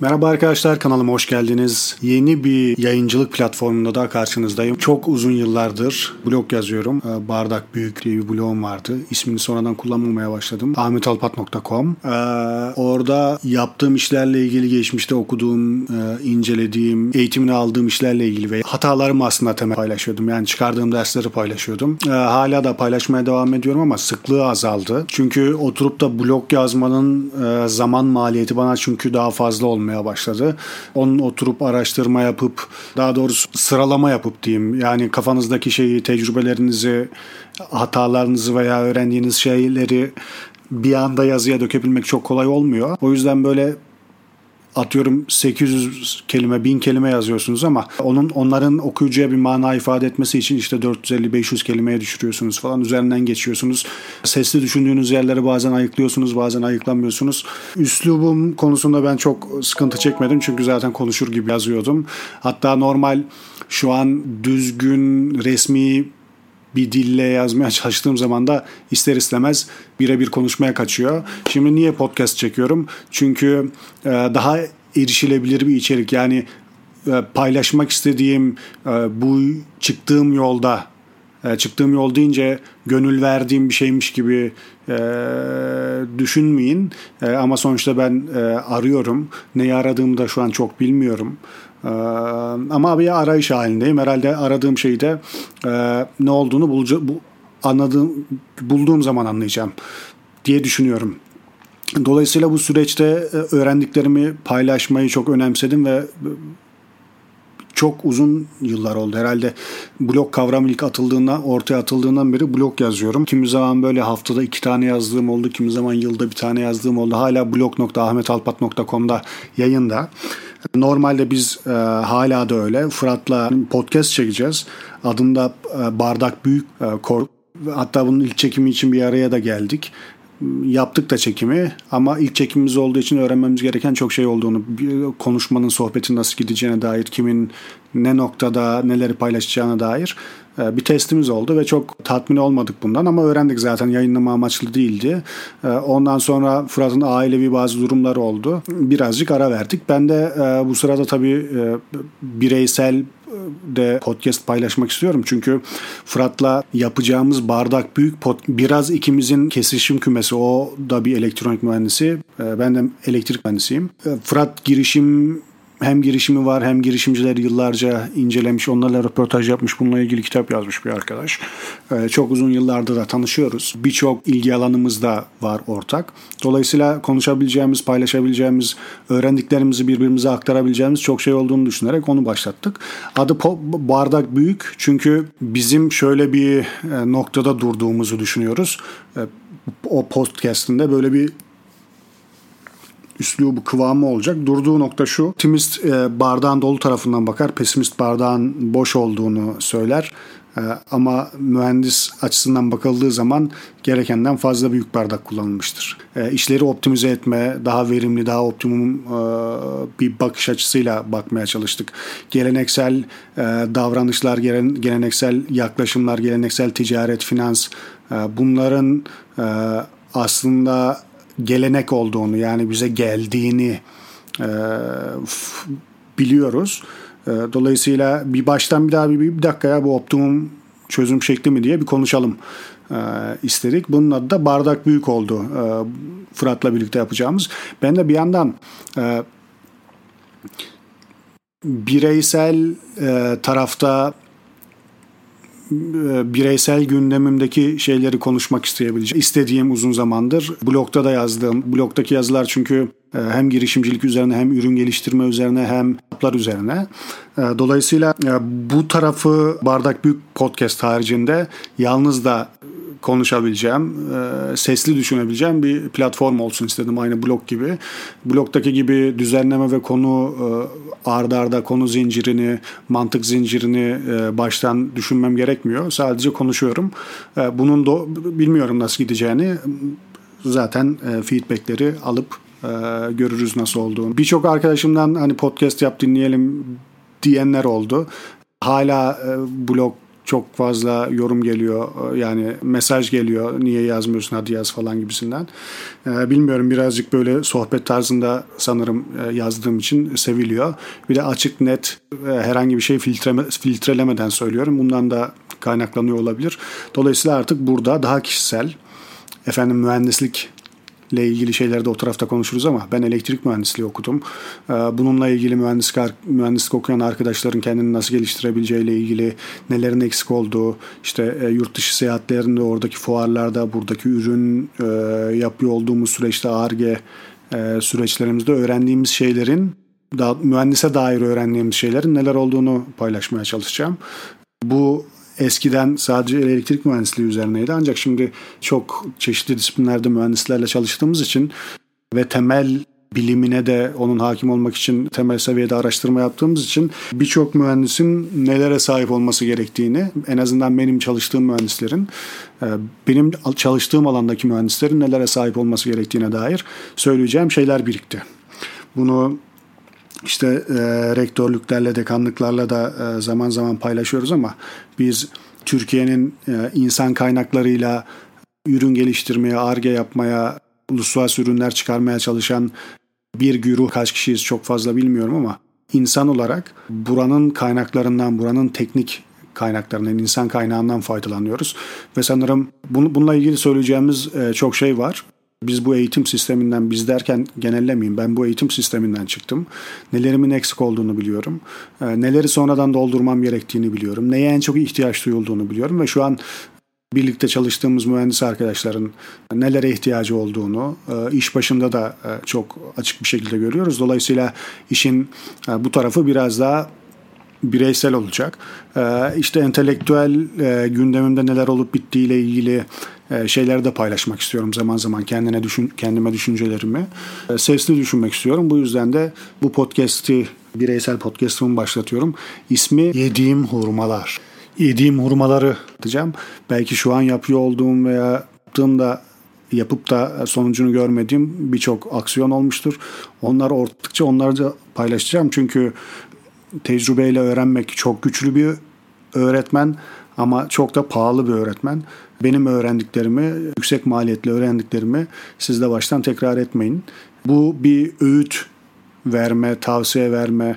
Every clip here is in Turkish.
Merhaba arkadaşlar kanalıma hoş geldiniz. Yeni bir yayıncılık platformunda da karşınızdayım. Çok uzun yıllardır blog yazıyorum. Ee, Bardak Büyük diye bir blogum vardı. İsmini sonradan kullanmamaya başladım. ahmetalpat.com ee, Orada yaptığım işlerle ilgili geçmişte okuduğum, e, incelediğim, eğitimini aldığım işlerle ilgili ve hatalarımı aslında temel paylaşıyordum. Yani çıkardığım dersleri paylaşıyordum. Ee, hala da paylaşmaya devam ediyorum ama sıklığı azaldı. Çünkü oturup da blog yazmanın e, zaman maliyeti bana çünkü daha fazla olmuyor olmaya başladı. Onun oturup araştırma yapıp daha doğrusu sıralama yapıp diyeyim. Yani kafanızdaki şeyi, tecrübelerinizi, hatalarınızı veya öğrendiğiniz şeyleri bir anda yazıya dökebilmek çok kolay olmuyor. O yüzden böyle atıyorum 800 kelime 1000 kelime yazıyorsunuz ama onun onların okuyucuya bir mana ifade etmesi için işte 450-500 kelimeye düşürüyorsunuz falan üzerinden geçiyorsunuz. Sesli düşündüğünüz yerleri bazen ayıklıyorsunuz bazen ayıklamıyorsunuz. Üslubum konusunda ben çok sıkıntı çekmedim çünkü zaten konuşur gibi yazıyordum. Hatta normal şu an düzgün resmi bir dille yazmaya çalıştığım zaman da ister istemez birebir konuşmaya kaçıyor. Şimdi niye podcast çekiyorum? Çünkü e, daha erişilebilir bir içerik. Yani e, paylaşmak istediğim e, bu çıktığım yolda çıktığım yol deyince gönül verdiğim bir şeymiş gibi düşünmeyin. ama sonuçta ben arıyorum. Neyi aradığımı da şu an çok bilmiyorum. Ee, ama bir arayış halindeyim. Herhalde aradığım şeyi de e, ne olduğunu bulca, bu, anladığım, bulduğum zaman anlayacağım diye düşünüyorum. Dolayısıyla bu süreçte e, öğrendiklerimi paylaşmayı çok önemsedim ve çok uzun yıllar oldu. Herhalde blog kavramı ilk atıldığında, ortaya atıldığından beri blog yazıyorum. Kimi zaman böyle haftada iki tane yazdığım oldu, kimi zaman yılda bir tane yazdığım oldu. Hala blog.ahmetalpat.com'da yayında. Normalde biz e, hala da öyle. Fırat'la podcast çekeceğiz. Adında e, Bardak Büyük e, Kork. Hatta bunun ilk çekimi için bir araya da geldik yaptık da çekimi ama ilk çekimimiz olduğu için öğrenmemiz gereken çok şey olduğunu, konuşmanın, sohbetin nasıl gideceğine dair, kimin ne noktada neleri paylaşacağına dair e, bir testimiz oldu ve çok tatmin olmadık bundan ama öğrendik zaten yayınlama amaçlı değildi. E, ondan sonra Fırat'ın ailevi bazı durumları oldu. Birazcık ara verdik. Ben de e, bu sırada tabii bireysel de podcast paylaşmak istiyorum. Çünkü Fırat'la yapacağımız bardak büyük pot biraz ikimizin kesişim kümesi. O da bir elektronik mühendisi. Ben de elektrik mühendisiyim. Fırat girişim hem girişimi var hem girişimcileri yıllarca incelemiş, onlarla röportaj yapmış, bununla ilgili kitap yazmış bir arkadaş. Ee, çok uzun yıllardır da tanışıyoruz. Birçok ilgi alanımız da var ortak. Dolayısıyla konuşabileceğimiz, paylaşabileceğimiz, öğrendiklerimizi birbirimize aktarabileceğimiz çok şey olduğunu düşünerek onu başlattık. Adı Bardak Büyük çünkü bizim şöyle bir e, noktada durduğumuzu düşünüyoruz. E, o podcast'inde böyle bir üslubu kıvamı olacak. Durduğu nokta şu. Optimist e, bardağın dolu tarafından bakar. Pesimist bardağın boş olduğunu söyler. E, ama mühendis açısından bakıldığı zaman gerekenden fazla büyük bardak kullanılmıştır. E, işleri optimize etme, daha verimli, daha optimum e, bir bakış açısıyla bakmaya çalıştık. Geleneksel e, davranışlar, gelen, geleneksel yaklaşımlar, geleneksel ticaret, finans e, bunların e, aslında gelenek olduğunu yani bize geldiğini e, biliyoruz. E, dolayısıyla bir baştan bir daha bir, bir dakika ya bu optimum çözüm şekli mi diye bir konuşalım e, istedik. Bunun adı da bardak büyük oldu e, Fırat'la birlikte yapacağımız. Ben de bir yandan e, bireysel e, tarafta bireysel gündemimdeki şeyleri konuşmak isteyebileceğim. İstediğim uzun zamandır. Blogda da yazdım. Blogdaki yazılar çünkü e, hem girişimcilik üzerine hem ürün geliştirme üzerine hem kitaplar üzerine. E, dolayısıyla bu tarafı Bardak Büyük Podcast haricinde yalnız da konuşabileceğim, e, sesli düşünebileceğim bir platform olsun istedim aynı blog gibi. Blogdaki gibi düzenleme ve konu e, ardarda arda konu zincirini, mantık zincirini e, baştan düşünmem gerekmiyor. Sadece konuşuyorum. Bunun da bilmiyorum nasıl gideceğini. Zaten feedbackleri alıp görürüz nasıl olduğunu. Birçok arkadaşımdan hani podcast yap dinleyelim diyenler oldu. Hala blog çok fazla yorum geliyor. Yani mesaj geliyor. Niye yazmıyorsun hadi yaz falan gibisinden. Ee, bilmiyorum birazcık böyle sohbet tarzında sanırım e, yazdığım için seviliyor. Bir de açık net e, herhangi bir şey filtreme, filtrelemeden söylüyorum. Bundan da kaynaklanıyor olabilir. Dolayısıyla artık burada daha kişisel efendim mühendislik ile ilgili şeyleri de o tarafta konuşuruz ama ben elektrik mühendisliği okudum. Ee, bununla ilgili mühendislik, mühendislik okuyan arkadaşların kendini nasıl geliştirebileceği ile ilgili nelerin eksik olduğu, işte e, yurt dışı seyahatlerinde, oradaki fuarlarda, buradaki ürün e, yapıyor olduğumuz süreçte ARGE süreçlerimizde öğrendiğimiz şeylerin daha mühendise dair öğrendiğimiz şeylerin neler olduğunu paylaşmaya çalışacağım. Bu eskiden sadece elektrik mühendisliği üzerineydi. Ancak şimdi çok çeşitli disiplinlerde mühendislerle çalıştığımız için ve temel bilimine de onun hakim olmak için temel seviyede araştırma yaptığımız için birçok mühendisin nelere sahip olması gerektiğini en azından benim çalıştığım mühendislerin e, benim çalıştığım alandaki mühendislerin nelere sahip olması gerektiğine dair söyleyeceğim şeyler birikti. Bunu işte e, rektörlüklerle, dekanlıklarla da e, zaman zaman paylaşıyoruz ama biz Türkiye'nin e, insan kaynaklarıyla ürün geliştirmeye, arge yapmaya, uluslararası ürünler çıkarmaya çalışan bir güruh kaç kişiyiz çok fazla bilmiyorum ama insan olarak buranın kaynaklarından, buranın teknik kaynaklarından, insan kaynağından faydalanıyoruz. Ve sanırım bununla ilgili söyleyeceğimiz e, çok şey var. Biz bu eğitim sisteminden, biz derken genellemeyeyim, ben bu eğitim sisteminden çıktım. Nelerimin eksik olduğunu biliyorum. Ee, neleri sonradan doldurmam gerektiğini biliyorum. Neye en çok ihtiyaç duyulduğunu biliyorum ve şu an birlikte çalıştığımız mühendis arkadaşların nelere ihtiyacı olduğunu e, iş başında da e, çok açık bir şekilde görüyoruz. Dolayısıyla işin e, bu tarafı biraz daha bireysel olacak. İşte entelektüel gündemimde neler olup bittiğiyle ilgili e, şeyleri de paylaşmak istiyorum zaman zaman kendine düşün kendime düşüncelerimi e, sesli düşünmek istiyorum. Bu yüzden de bu podcast'i bireysel podcast'ımı başlatıyorum. İsmi Yediğim Hurmalar. Yediğim hurmaları diyeceğim. Belki şu an yapıyor olduğum veya yaptığımda yapıp da sonucunu görmediğim birçok aksiyon olmuştur. Onlar ortadıkça onları da paylaşacağım. Çünkü tecrübeyle öğrenmek çok güçlü bir öğretmen ama çok da pahalı bir öğretmen. Benim öğrendiklerimi, yüksek maliyetli öğrendiklerimi siz de baştan tekrar etmeyin. Bu bir öğüt verme, tavsiye verme,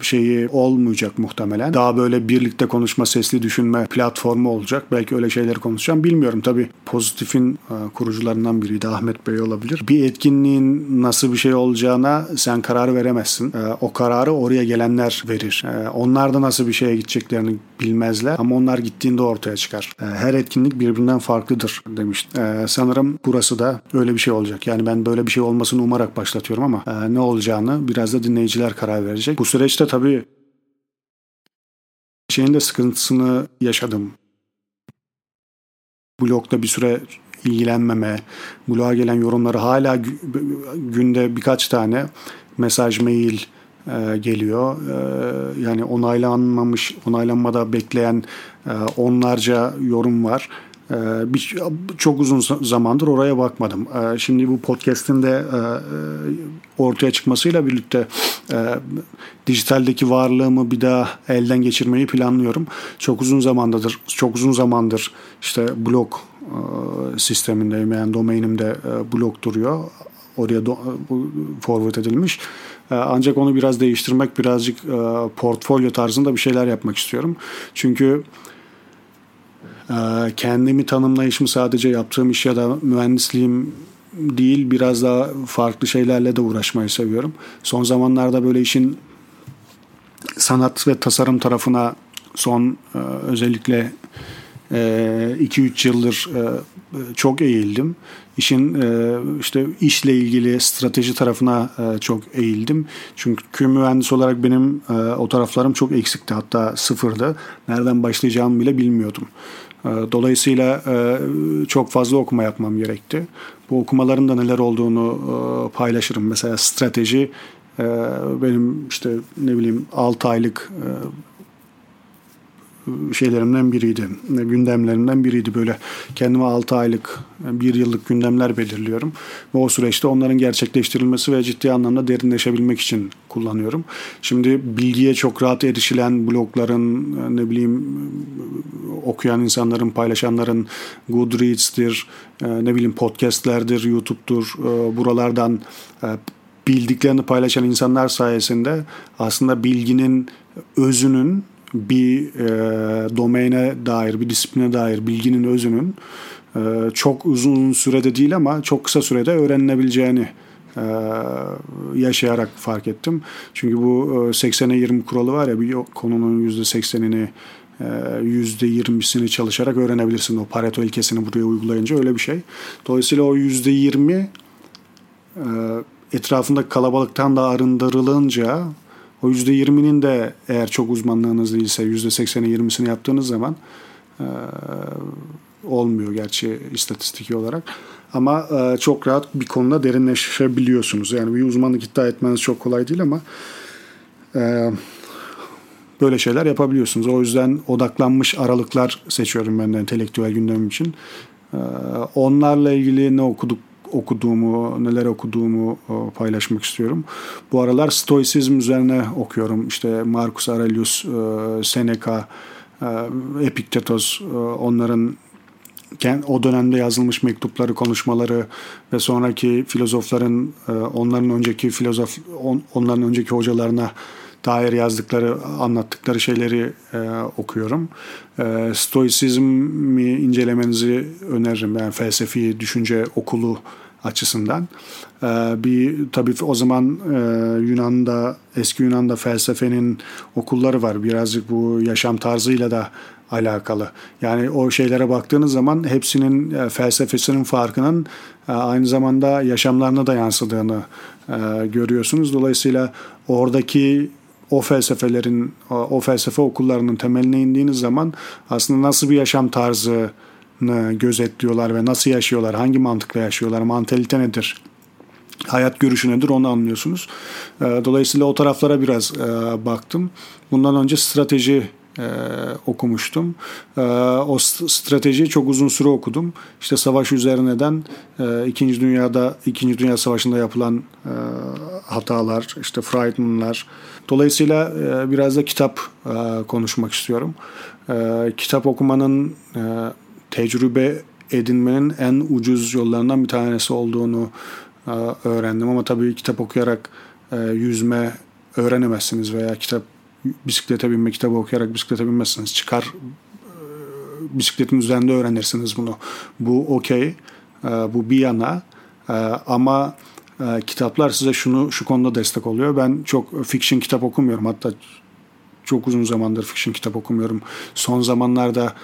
şeyi olmayacak muhtemelen. Daha böyle birlikte konuşma, sesli düşünme platformu olacak. Belki öyle şeyleri konuşacağım. Bilmiyorum tabii pozitifin e, kurucularından biri de Ahmet Bey olabilir. Bir etkinliğin nasıl bir şey olacağına sen karar veremezsin. E, o kararı oraya gelenler verir. E, onlar da nasıl bir şeye gideceklerini bilmezler ama onlar gittiğinde ortaya çıkar. Her etkinlik birbirinden farklıdır demiş. Sanırım burası da öyle bir şey olacak. Yani ben böyle bir şey olmasını umarak başlatıyorum ama ne olacağını biraz da dinleyiciler karar verecek. Bu süreçte süreçte tabii şeyin de sıkıntısını yaşadım. Blogda bir süre ilgilenmeme, bloğa gelen yorumları hala günde birkaç tane mesaj, mail e, geliyor. E, yani onaylanmamış, onaylanmada bekleyen e, onlarca yorum var. Ee, bir, çok uzun zamandır oraya bakmadım. Ee, şimdi bu podcast'in de e, e, ortaya çıkmasıyla birlikte e, dijitaldeki varlığımı bir daha elden geçirmeyi planlıyorum. Çok uzun zamandadır, çok uzun zamandır işte blog sistemindeyim yani domainimde blog duruyor. Oraya do, forward edilmiş. Ancak onu biraz değiştirmek, birazcık portfolyo tarzında bir şeyler yapmak istiyorum. Çünkü kendimi tanımlayışımı sadece yaptığım iş ya da mühendisliğim değil biraz daha farklı şeylerle de uğraşmayı seviyorum. Son zamanlarda böyle işin sanat ve tasarım tarafına son e, özellikle 2-3 e, yıldır e, çok eğildim. İşin işte işle ilgili strateji tarafına çok eğildim. Çünkü mühendis olarak benim o taraflarım çok eksikti. Hatta sıfırdı. Nereden başlayacağımı bile bilmiyordum. Ee, dolayısıyla e, çok fazla okuma yapmam gerekti. Bu okumaların da neler olduğunu e, paylaşırım. Mesela strateji e, benim işte ne bileyim 6 aylık şeylerimden biriydi. Gündemlerimden biriydi. Böyle kendime 6 aylık, 1 yıllık gündemler belirliyorum. Ve o süreçte onların gerçekleştirilmesi ve ciddi anlamda derinleşebilmek için kullanıyorum. Şimdi bilgiye çok rahat erişilen blogların, ne bileyim okuyan insanların, paylaşanların Goodreads'tir, ne bileyim podcastlerdir, YouTube'dur. Buralardan bildiklerini paylaşan insanlar sayesinde aslında bilginin özünün bir e, domaine dair, bir disipline dair bilginin özünün e, çok uzun sürede değil ama çok kısa sürede öğrenilebileceğini e, yaşayarak fark ettim. Çünkü bu e, 80'e 20 kuralı var ya bir konunun %80'ini %20'sini çalışarak öğrenebilirsin. O Pareto ilkesini buraya uygulayınca öyle bir şey. Dolayısıyla o %20 etrafında kalabalıktan da arındırılınca o %20'nin de eğer çok uzmanlığınız değilse %80'i 20'sini yaptığınız zaman e, olmuyor gerçi istatistiki olarak. Ama e, çok rahat bir konuda derinleşebiliyorsunuz. Yani bir uzmanlık iddia etmeniz çok kolay değil ama e, böyle şeyler yapabiliyorsunuz. O yüzden odaklanmış aralıklar seçiyorum ben de entelektüel gündemim için. E, onlarla ilgili ne okuduk okuduğumu, neler okuduğumu e, paylaşmak istiyorum. Bu aralar Stoisizm üzerine okuyorum. İşte Marcus Aurelius, e, Seneca, e, Epiktetos, onların o dönemde yazılmış mektupları, konuşmaları ve sonraki filozofların onların önceki filozof onların önceki hocalarına dair yazdıkları, anlattıkları şeyleri e, okuyorum. E, Stoisizmi incelemenizi öneririm. Yani felsefi düşünce okulu açısından. E, bir tabii o zaman e, Yunan'da, eski Yunan'da felsefenin okulları var. Birazcık bu yaşam tarzıyla da alakalı. Yani o şeylere baktığınız zaman hepsinin e, felsefesinin farkının e, aynı zamanda yaşamlarına da yansıdığını e, görüyorsunuz. Dolayısıyla oradaki o felsefelerin, o felsefe okullarının temeline indiğiniz zaman aslında nasıl bir yaşam tarzı gözetliyorlar ve nasıl yaşıyorlar, hangi mantıkla yaşıyorlar, mantalite nedir, hayat görüşü nedir onu anlıyorsunuz. Dolayısıyla o taraflara biraz baktım. Bundan önce strateji e, okumuştum. E, o stratejiyi çok uzun süre okudum. İşte savaş üzerineden e, İkinci Dünya'da İkinci Dünya Savaşı'nda yapılan e, hatalar, işte Friedman'lar. Dolayısıyla e, biraz da kitap e, konuşmak istiyorum. E, kitap okumanın e, tecrübe edinmenin en ucuz yollarından bir tanesi olduğunu e, öğrendim. Ama tabii kitap okuyarak e, yüzme öğrenemezsiniz veya kitap bisiklete binme kitabı okuyarak bisiklete binmezsiniz. Çıkar e, bisikletin üzerinde öğrenirsiniz bunu. Bu okey. Bu bir yana. Ama kitaplar size şunu şu konuda destek oluyor. Ben çok fiction kitap okumuyorum. Hatta çok uzun zamandır fiction kitap okumuyorum. Son zamanlarda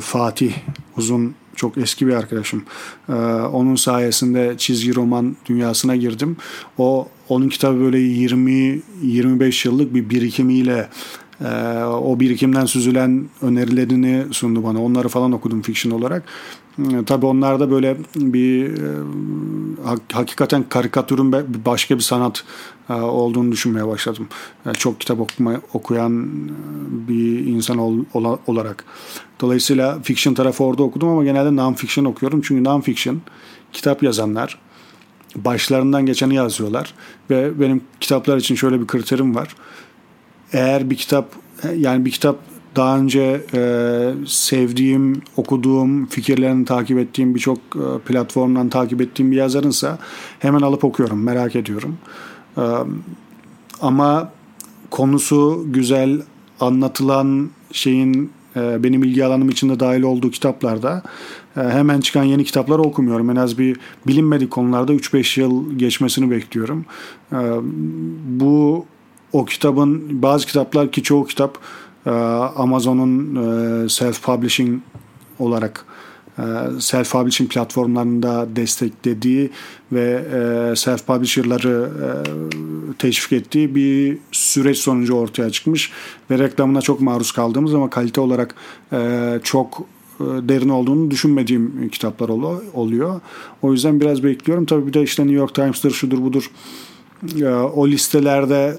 Fatih Uzun çok eski bir arkadaşım. Ee, onun sayesinde çizgi roman dünyasına girdim. O onun kitabı böyle 20 25 yıllık bir birikimiyle e, o birikimden süzülen önerilerini sundu bana. Onları falan okudum fiction olarak. E, tabii onlarda böyle bir e, hakikaten karikatürün başka bir sanat e, olduğunu düşünmeye başladım. E, çok kitap okuma, okuyan bir insan ol, ola, olarak. Dolayısıyla fiction tarafı orada okudum ama genelde non-fiction okuyorum. Çünkü non-fiction kitap yazanlar başlarından geçeni yazıyorlar. Ve benim kitaplar için şöyle bir kriterim var. Eğer bir kitap yani bir kitap daha önce e, sevdiğim, okuduğum, fikirlerini takip ettiğim birçok e, platformdan takip ettiğim bir yazarınsa hemen alıp okuyorum, merak ediyorum. E, ama konusu güzel, anlatılan şeyin e, benim ilgi alanım içinde dahil olduğu kitaplarda e, hemen çıkan yeni kitapları okumuyorum. En az bir bilinmedik konularda 3-5 yıl geçmesini bekliyorum. E, bu o kitabın bazı kitaplar ki çoğu kitap ee, Amazon'un e, self-publishing olarak e, self-publishing platformlarında desteklediği ve e, self-publisher'ları teşvik ettiği bir süreç sonucu ortaya çıkmış ve reklamına çok maruz kaldığımız ama kalite olarak çok derin olduğunu düşünmediğim kitaplar oluyor. O yüzden biraz bekliyorum. Tabii bir de işte New York Times'tır, şudur budur o listelerde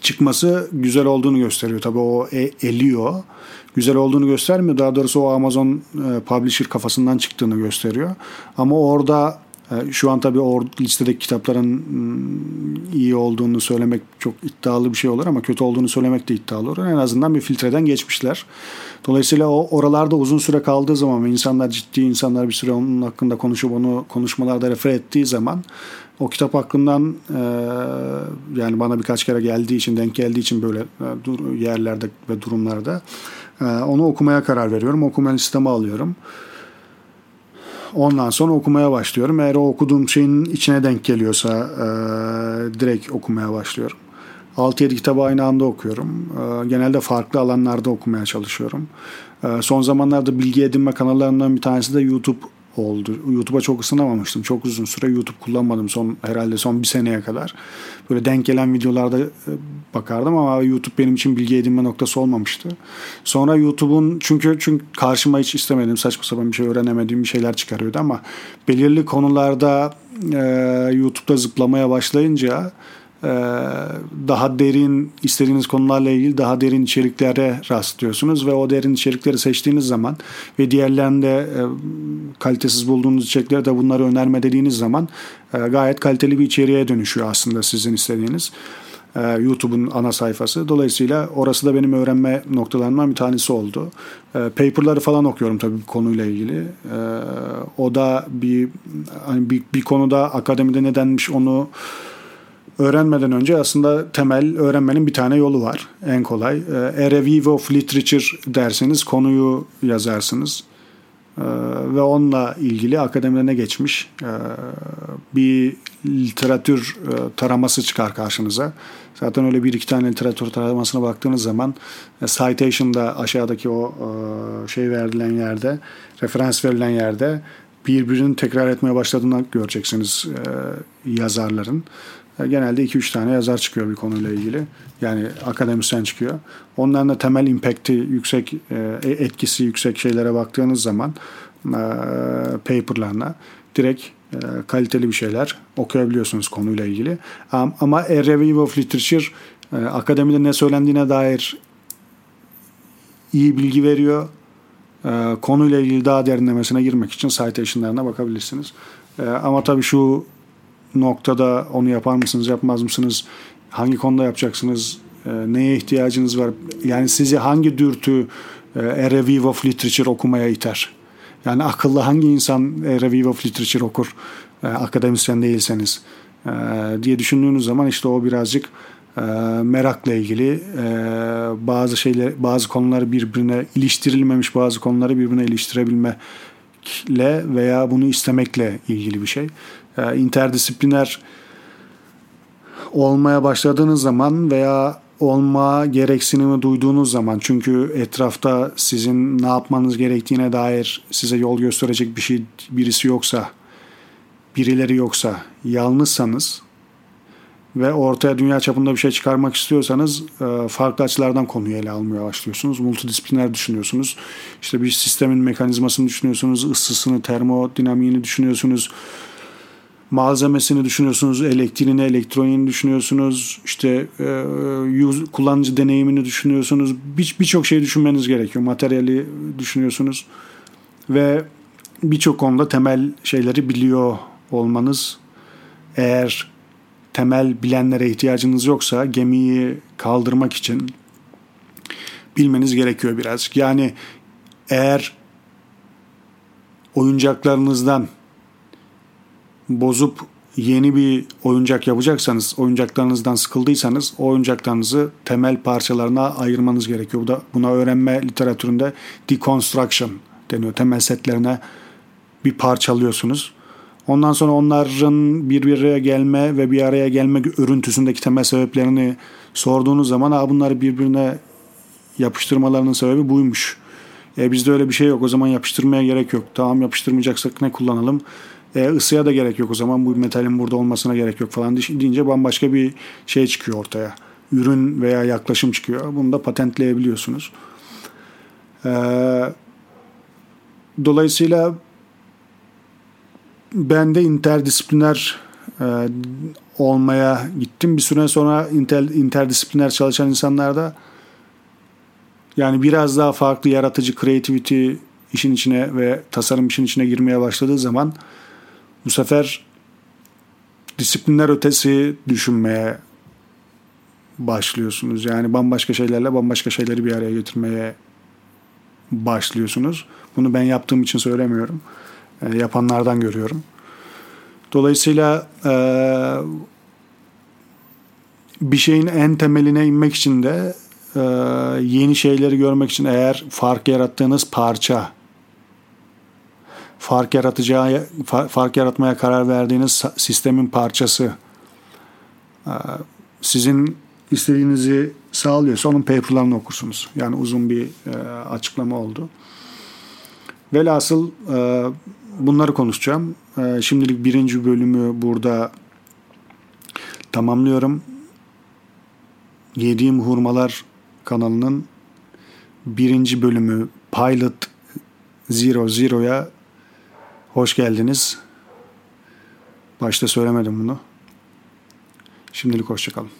çıkması güzel olduğunu gösteriyor. Tabii o e, eliyor. Güzel olduğunu göstermiyor. Daha doğrusu o Amazon e, Publisher kafasından çıktığını gösteriyor. Ama orada e, şu an tabii o listedeki kitapların iyi olduğunu söylemek çok iddialı bir şey olur ama kötü olduğunu söylemek de iddialı olur. En azından bir filtreden geçmişler. Dolayısıyla o oralarda uzun süre kaldığı zaman ve insanlar ciddi insanlar bir süre onun hakkında konuşup onu konuşmalarda refer ettiği zaman o kitap hakkından e, yani bana birkaç kere geldiği için denk geldiği için böyle e, yerlerde ve durumlarda e, onu okumaya karar veriyorum. Okuma listeme alıyorum. Ondan sonra okumaya başlıyorum. Eğer o okuduğum şeyin içine denk geliyorsa e, direkt okumaya başlıyorum. 6-7 kitabı aynı anda okuyorum. E, genelde farklı alanlarda okumaya çalışıyorum. E, son zamanlarda bilgi edinme kanallarından bir tanesi de YouTube oldu. YouTube'a çok ısınamamıştım. Çok uzun süre YouTube kullanmadım son herhalde son bir seneye kadar. Böyle denk gelen videolarda e, bakardım ama YouTube benim için bilgi edinme noktası olmamıştı. Sonra YouTube'un çünkü çünkü karşıma hiç istemedim saçma sapan bir şey öğrenemediğim bir şeyler çıkarıyordu ama belirli konularda e, YouTube'da zıplamaya başlayınca daha derin istediğiniz konularla ilgili daha derin içeriklere rastlıyorsunuz ve o derin içerikleri seçtiğiniz zaman ve diğerlerinde e, kalitesiz bulduğunuz içerikleri de bunları önerme dediğiniz zaman e, gayet kaliteli bir içeriğe dönüşüyor aslında sizin istediğiniz. E, YouTube'un ana sayfası. Dolayısıyla orası da benim öğrenme noktalarımdan bir tanesi oldu. Paper'ları falan okuyorum tabii bu konuyla ilgili. O da bir hani bir, bir konuda akademide ne denmiş onu öğrenmeden önce aslında temel öğrenmenin bir tane yolu var. En kolay. E, A Review of Literature derseniz konuyu yazarsınız. E, ve onunla ilgili akademide ne geçmiş e, bir literatür taraması çıkar karşınıza. Zaten öyle bir iki tane literatür taramasına baktığınız zaman citation'da aşağıdaki o şey verilen yerde, referans verilen yerde birbirini tekrar etmeye başladığını göreceksiniz yazarların genelde 2-3 tane yazar çıkıyor bir konuyla ilgili. Yani akademisyen çıkıyor. Onların da temel impact'i yüksek, e, etkisi yüksek şeylere baktığınız zaman e, paperlarına direkt e, kaliteli bir şeyler okuyabiliyorsunuz konuyla ilgili. Ama A Review of Literature akademide ne söylendiğine dair iyi bilgi veriyor. Konuyla ilgili daha derinlemesine girmek için citation'larına bakabilirsiniz. Ama tabii şu noktada onu yapar mısınız, yapmaz mısınız? Hangi konuda yapacaksınız? E, neye ihtiyacınız var? Yani sizi hangi dürtü e, A Review of Literature okumaya iter? Yani akıllı hangi insan A Review of Literature okur? E, akademisyen değilseniz. E, diye düşündüğünüz zaman işte o birazcık e, merakla ilgili bazı şeyler bazı konuları birbirine iliştirilmemiş bazı konuları birbirine iliştirebilme veya bunu istemekle ilgili bir şey. E, interdisipliner olmaya başladığınız zaman veya olma gereksinimi duyduğunuz zaman çünkü etrafta sizin ne yapmanız gerektiğine dair size yol gösterecek bir şey birisi yoksa birileri yoksa yalnızsanız ve ortaya dünya çapında bir şey çıkarmak istiyorsanız e, farklı açılardan konuyu ele almaya başlıyorsunuz. Multidisipliner düşünüyorsunuz. İşte bir sistemin mekanizmasını düşünüyorsunuz, ısısını, termodinamiğini düşünüyorsunuz malzemesini düşünüyorsunuz, elektriğini, elektroniğini düşünüyorsunuz, işte e, kullanıcı deneyimini düşünüyorsunuz. Birçok bir şey düşünmeniz gerekiyor. Materyali düşünüyorsunuz ve birçok konuda temel şeyleri biliyor olmanız eğer temel bilenlere ihtiyacınız yoksa gemiyi kaldırmak için bilmeniz gerekiyor birazcık. Yani eğer oyuncaklarınızdan bozup yeni bir oyuncak yapacaksanız, oyuncaklarınızdan sıkıldıysanız o oyuncaklarınızı temel parçalarına ayırmanız gerekiyor. Bu da buna öğrenme literatüründe deconstruction deniyor. Temel setlerine bir parçalıyorsunuz. Ondan sonra onların birbirine gelme ve bir araya gelme örüntüsündeki temel sebeplerini sorduğunuz zaman ha bunları birbirine yapıştırmalarının sebebi buymuş. E bizde öyle bir şey yok. O zaman yapıştırmaya gerek yok. Tamam yapıştırmayacaksak ne kullanalım? E, ısıya da gerek yok o zaman bu metalin burada olmasına gerek yok falan deyince bambaşka bir şey çıkıyor ortaya. Ürün veya yaklaşım çıkıyor. Bunu da patentleyebiliyorsunuz. E, dolayısıyla bende interdisipliner e, olmaya gittim. Bir süre sonra inter, interdisipliner çalışan insanlarda yani biraz daha farklı yaratıcı creativity işin içine ve tasarım işin içine girmeye başladığı zaman bu sefer disiplinler ötesi düşünmeye başlıyorsunuz. Yani bambaşka şeylerle bambaşka şeyleri bir araya getirmeye başlıyorsunuz. Bunu ben yaptığım için söylemiyorum. E, yapanlardan görüyorum. Dolayısıyla e, bir şeyin en temeline inmek için de e, yeni şeyleri görmek için eğer fark yarattığınız parça fark yaratacağı fark yaratmaya karar verdiğiniz sistemin parçası sizin istediğinizi sağlıyorsa onun paperlarını okursunuz. Yani uzun bir açıklama oldu. Velhasıl bunları konuşacağım. E, şimdilik birinci bölümü burada tamamlıyorum. Yediğim Hurmalar kanalının birinci bölümü Pilot Zero Zero'ya hoş geldiniz. Başta söylemedim bunu. Şimdilik hoşçakalın.